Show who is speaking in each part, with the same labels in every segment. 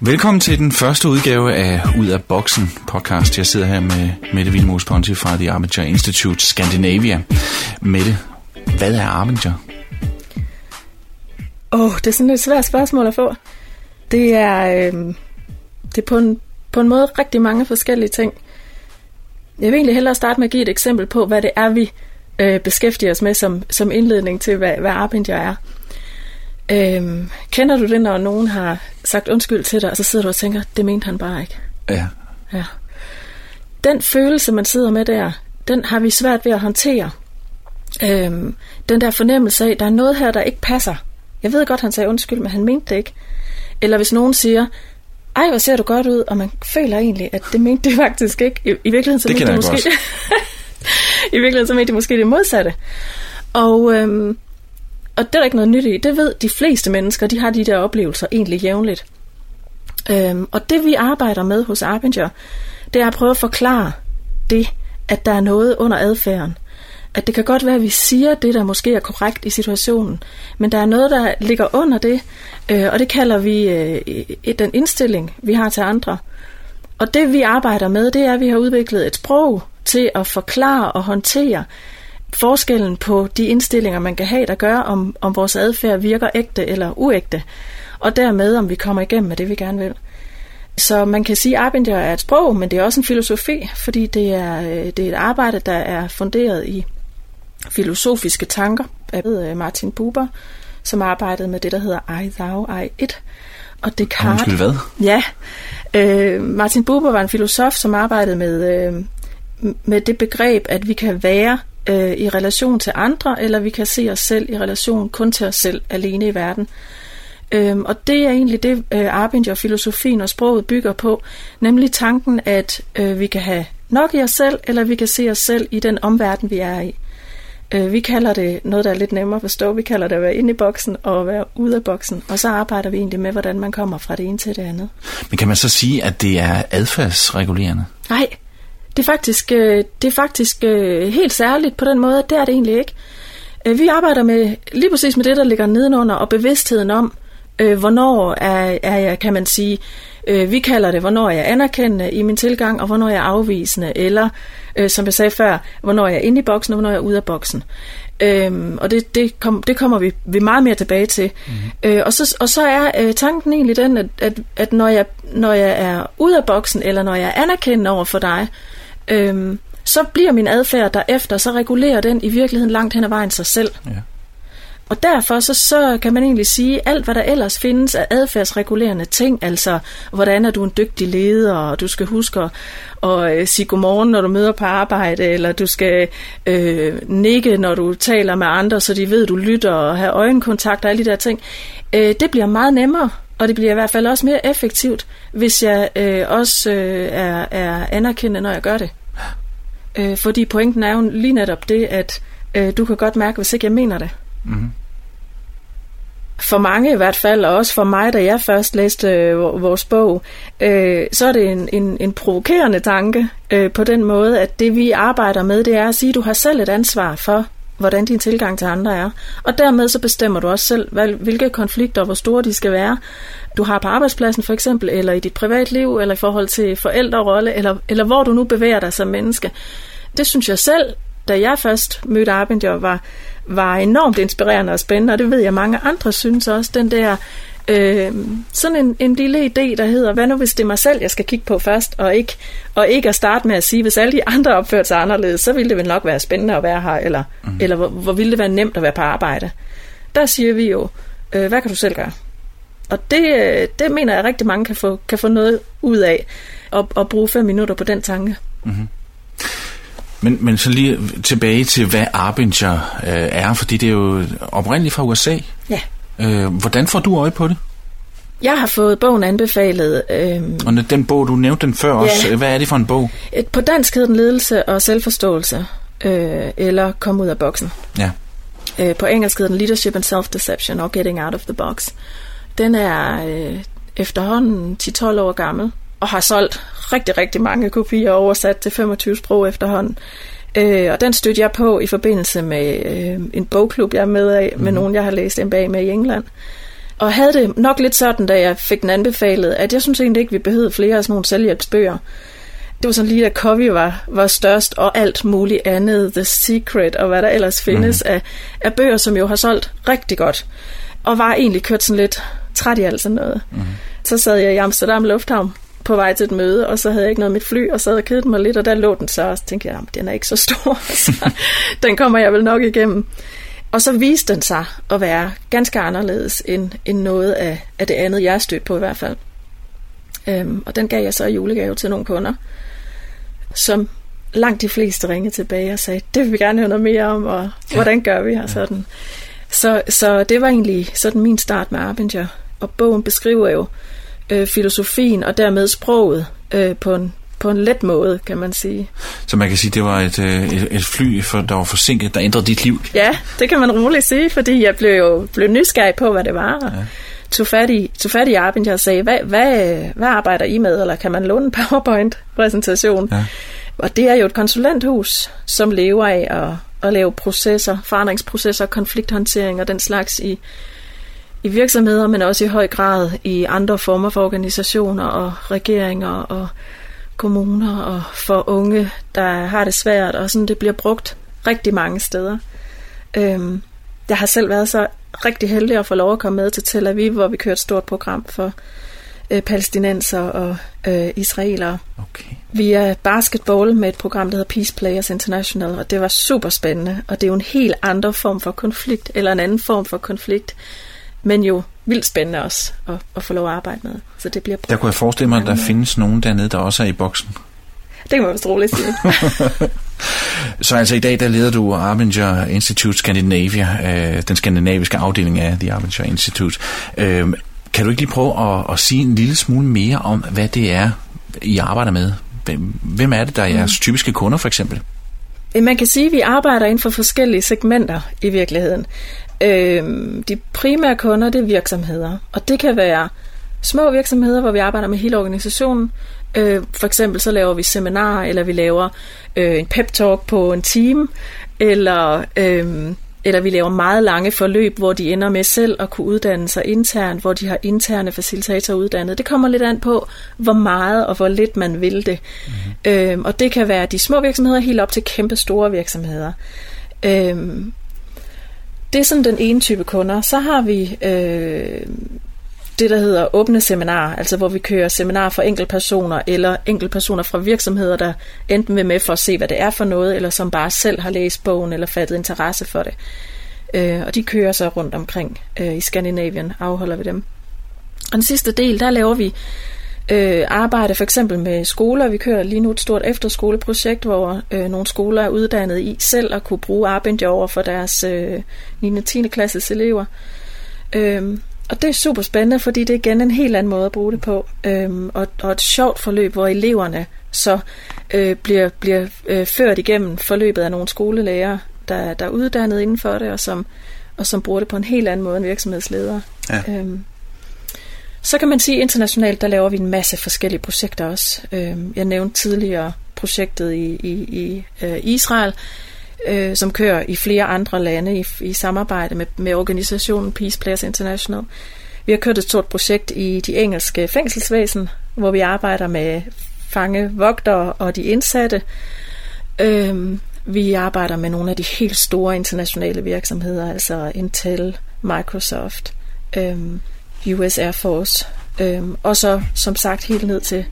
Speaker 1: Velkommen til den første udgave af Ud af Boksen podcast. Jeg sidder her med Mette Vilmos Ponti fra The Arbinger Institute Scandinavia. Mette, hvad er Arbinger?
Speaker 2: Åh, oh, det er sådan et svært spørgsmål at få. Det er, øh, det er på, en, på en måde rigtig mange forskellige ting. Jeg vil egentlig hellere starte med at give et eksempel på, hvad det er, vi øh, beskæftiger os med som, som indledning til, hvad, hvad Arbinger er. Øhm, kender du det, når nogen har sagt undskyld til dig, og så sidder du og tænker, det mente han bare ikke?
Speaker 1: Ja.
Speaker 2: Ja. Den følelse, man sidder med der, den har vi svært ved at håndtere. Øhm, den der fornemmelse af, der er noget her, der ikke passer. Jeg ved godt, han sagde undskyld, men han mente det ikke. Eller hvis nogen siger, ej, hvor ser du godt ud, og man føler egentlig, at det mente det faktisk ikke. I, i virkeligheden så
Speaker 1: Det
Speaker 2: mente det måske... I virkeligheden så mente det måske det modsatte. Og, øhm, og det er der ikke noget nyt i. Det ved de fleste mennesker, de har de der oplevelser egentlig jævnligt. Øhm, og det vi arbejder med hos Arbinger, det er at prøve at forklare det, at der er noget under adfærden. At det kan godt være, at vi siger det, der måske er korrekt i situationen, men der er noget, der ligger under det, øh, og det kalder vi øh, den indstilling, vi har til andre. Og det vi arbejder med, det er, at vi har udviklet et sprog til at forklare og håndtere forskellen på de indstillinger, man kan have, der gør, om, om vores adfærd virker ægte eller uægte, og dermed om vi kommer igennem med det, vi gerne vil. Så man kan sige, at Arbinger er et sprog, men det er også en filosofi, fordi det er, øh, det er et arbejde, der er funderet i filosofiske tanker af øh, Martin Buber, som arbejdede med det, der hedder I, Thou, I, It. Og Descartes...
Speaker 1: Undskyld, hvad?
Speaker 2: Ja. Øh, Martin Buber var en filosof, som arbejdede med, øh, med det begreb, at vi kan være øh, i relation til andre, eller vi kan se os selv i relation kun til os selv alene i verden. Øhm, og det er egentlig det, øh, Arbinger, filosofien og sproget bygger på, nemlig tanken, at øh, vi kan have nok i os selv, eller vi kan se os selv i den omverden, vi er i. Øh, vi kalder det noget, der er lidt nemmere at forstå. Vi kalder det at være inde i boksen og at være ude af boksen. Og så arbejder vi egentlig med, hvordan man kommer fra det ene til det andet.
Speaker 1: Men kan man så sige, at det er adfærdsregulerende?
Speaker 2: Nej, det er faktisk, øh, det er faktisk øh, helt særligt på den måde, det er det egentlig ikke. Øh, vi arbejder med lige præcis med det, der ligger nedenunder, og bevidstheden om, hvornår er, er jeg, kan man sige, vi kalder det, hvornår jeg er anerkendende i min tilgang, og hvornår jeg er afvisende, eller som jeg sagde før, hvornår jeg er inde i boksen, og hvornår jeg er ude af boksen. Øhm, og det, det, kom, det kommer vi, vi meget mere tilbage til. Mm. Øh, og, så, og så er øh, tanken egentlig den, at, at, at når, jeg, når jeg er ude af boksen, eller når jeg er anerkendende over for dig, øhm, så bliver min adfærd derefter, så regulerer den i virkeligheden langt hen ad vejen sig selv.
Speaker 1: Ja.
Speaker 2: Og derfor så, så kan man egentlig sige, alt hvad der ellers findes af adfærdsregulerende ting, altså hvordan er du en dygtig leder, og du skal huske at, at øh, sige godmorgen, når du møder på arbejde, eller du skal øh, nikke, når du taler med andre, så de ved, du lytter, og have øjenkontakt og alle de der ting. Øh, det bliver meget nemmere, og det bliver i hvert fald også mere effektivt, hvis jeg øh, også øh, er, er anerkendende, når jeg gør det. Øh, fordi pointen er jo lige netop det, at øh, du kan godt mærke, hvis ikke jeg mener det. Mm-hmm. For mange i hvert fald, og også for mig, da jeg først læste øh, vores bog, øh, så er det en, en, en provokerende tanke øh, på den måde, at det vi arbejder med, det er at sige, at du har selv et ansvar for, hvordan din tilgang til andre er. Og dermed så bestemmer du også selv, hvilke konflikter og hvor store de skal være. Du har på arbejdspladsen for eksempel, eller i dit privatliv, eller i forhold til forældrerolle, eller, eller hvor du nu bevæger dig som menneske. Det synes jeg selv, da jeg først mødte Arbinger, var, var enormt inspirerende og spændende, og det ved jeg mange andre synes også, den der øh, sådan en, en lille idé, der hedder, hvad nu hvis det er mig selv, jeg skal kigge på først, og ikke, og ikke at starte med at sige, hvis alle de andre opfører sig anderledes, så ville det vel nok være spændende at være her, eller, mm. eller hvor, hvor ville det være nemt at være på arbejde. Der siger vi jo, øh, hvad kan du selv gøre? Og det, øh, det mener jeg, at rigtig mange kan få, kan få noget ud af, at, at bruge fem minutter på den tanke. Mm-hmm.
Speaker 1: Men, men så lige tilbage til, hvad Arbinger øh, er, fordi det er jo oprindeligt fra USA.
Speaker 2: Ja.
Speaker 1: Øh, hvordan får du øje på det?
Speaker 2: Jeg har fået bogen anbefalet. Øh,
Speaker 1: og den bog, du nævnte den før ja, også, hvad er det for en bog?
Speaker 2: På dansk hedder den Ledelse og Selvforståelse, øh, eller Kom ud af boksen.
Speaker 1: Ja.
Speaker 2: Øh, på engelsk hedder den Leadership and Self-Deception or Getting Out of the Box. Den er øh, efterhånden 10-12 år gammel, og har solgt rigtig, rigtig mange kopier oversat til 25 sprog efterhånden. Øh, og den stødte jeg på i forbindelse med øh, en bogklub, jeg er med af, med mm. nogen, jeg har læst MBA med i England. Og havde det nok lidt sådan, da jeg fik den anbefalet, at jeg synes egentlig ikke, vi behøvede flere af sådan nogle selvhjælpsbøger. Det var sådan lige, da Covey var, var størst, og alt muligt andet, The Secret, og hvad der ellers findes mm. af, af bøger, som jo har solgt rigtig godt. Og var egentlig kørt sådan lidt træt i alt sådan noget. Mm. Så sad jeg i Amsterdam Lufthavn på vej til et møde, og så havde jeg ikke noget mit fly, og så havde jeg kedet mig lidt, og der lå den så, og så tænkte jeg, den er ikke så stor, så den kommer jeg vel nok igennem. Og så viste den sig at være ganske anderledes end, end noget af, af det andet, jeg stødt på i hvert fald. Øhm, og den gav jeg så i julegave til nogle kunder, som langt de fleste ringede tilbage og sagde, det vil vi gerne høre noget mere om, og hvordan gør vi her sådan. Så, så det var egentlig sådan min start med Arbinger. Og bogen beskriver jo øh, filosofien og dermed sproget øh, på en på en let måde, kan man sige.
Speaker 1: Så man kan sige, det var et, øh, et, et fly, for, der var forsinket, der ændrede dit liv?
Speaker 2: Ja, det kan man roligt sige, fordi jeg blev jo blev nysgerrig på, hvad det var. Ja. Tog fat i, tog fat i Arbinger og sagde, hvad, hvad, hvad arbejder I med, eller kan man låne en PowerPoint-præsentation? Ja. Og det er jo et konsulenthus, som lever af at, at lave processer, forandringsprocesser, konflikthåndtering og den slags i, i virksomheder, men også i høj grad i andre former for organisationer og regeringer og kommuner og for unge, der har det svært, og sådan det bliver brugt rigtig mange steder. Øhm, jeg har selv været så rigtig heldig at få lov at komme med til Tel Aviv, hvor vi kører et stort program for øh, palæstinenser og øh, israelere. Okay. Via basketball med et program, der hedder Peace Players International, og det var super spændende, og det er jo en helt anden form for konflikt, eller en anden form for konflikt, men jo vildt spændende også at, at få lov at arbejde med. Så det bliver
Speaker 1: der kunne jeg forestille mig, at der findes nogen dernede, der også er i boksen.
Speaker 2: Det kan man vist roligt sige.
Speaker 1: så altså i dag, der leder du Arbinger Institute Scandinavia, øh, den skandinaviske afdeling af The Arbinger Institute. Øh, kan du ikke lige prøve at, at sige en lille smule mere om, hvad det er, I arbejder med? Hvem, er det, der er jeres mm. typiske kunder for eksempel?
Speaker 2: Man kan sige, at vi arbejder inden for forskellige segmenter i virkeligheden. Øh, de primære kunder, det er virksomheder, og det kan være små virksomheder, hvor vi arbejder med hele organisationen. Øh, for eksempel så laver vi seminarer, eller vi laver øh, en pep-talk på en team, eller, øh, eller vi laver meget lange forløb, hvor de ender med selv at kunne uddanne sig internt, hvor de har interne facilitatorer uddannet. Det kommer lidt an på, hvor meget og hvor lidt man vil det. Mm-hmm. Øh, og det kan være de små virksomheder helt op til kæmpe store virksomheder. Øh, det er sådan den ene type kunder. Så har vi øh, det, der hedder åbne seminarer, altså hvor vi kører seminar for enkeltpersoner eller enkeltpersoner fra virksomheder, der enten vil med for at se, hvad det er for noget, eller som bare selv har læst bogen eller fattet interesse for det. Øh, og de kører så rundt omkring øh, i Skandinavien, afholder vi dem. Og den sidste del, der laver vi øh, arbejde for eksempel med skoler. Vi kører lige nu et stort efterskoleprojekt, hvor øh, nogle skoler er uddannet i selv at kunne bruge Arbinger over for deres øh, 9. og 10. klasses elever. Øh, og det er super spændende, fordi det er igen en helt anden måde at bruge det på. Øh, og, og et sjovt forløb, hvor eleverne så øh, bliver, bliver øh, ført igennem forløbet af nogle skolelærer, der, der er uddannet inden for det, og som, og som bruger det på en helt anden måde end virksomhedsledere. Ja. Øh, så kan man sige, at internationalt, der laver vi en masse forskellige projekter også. Øhm, jeg nævnte tidligere projektet i, i, i øh, Israel, øh, som kører i flere andre lande i, i samarbejde med, med organisationen Peace Players International. Vi har kørt et stort projekt i de engelske fængselsvæsen, hvor vi arbejder med fange, vogtere og de indsatte. Øhm, vi arbejder med nogle af de helt store internationale virksomheder, altså Intel, Microsoft, øhm, US Air Force. Øhm, og så som sagt helt ned til,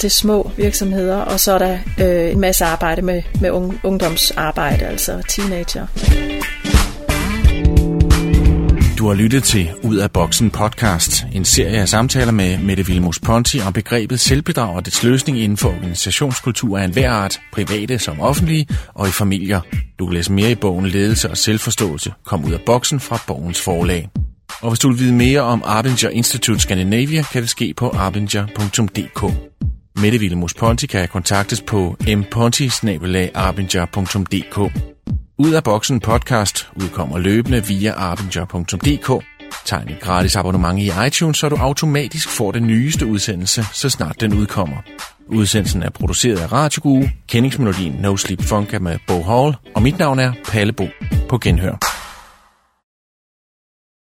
Speaker 2: til små virksomheder, og så er der øh, en masse arbejde med, med un, ungdomsarbejde, altså teenager.
Speaker 1: Du har lyttet til Ud af Boksen podcast, en serie af samtaler med Mette Vilmos Ponti om begrebet selvbedrag og dets løsning inden for organisationskultur af enhver art, private som offentlige og i familier. Du kan læse mere i bogen Ledelse og Selvforståelse. Kom ud af boksen fra Bogens Forlag. Og hvis du vil vide mere om Arbinger Institute Scandinavia, kan det ske på arbinger.dk. Mette Villemus Ponti kan kontaktes på mponti Ud af boksen podcast udkommer løbende via arbinger.dk. Tegn et gratis abonnement i iTunes, så du automatisk får den nyeste udsendelse, så snart den udkommer. Udsendelsen er produceret af Radiogue, kendingsmelodien No Sleep Funk er med Bo Hall, og mit navn er Palle Bo. På genhør.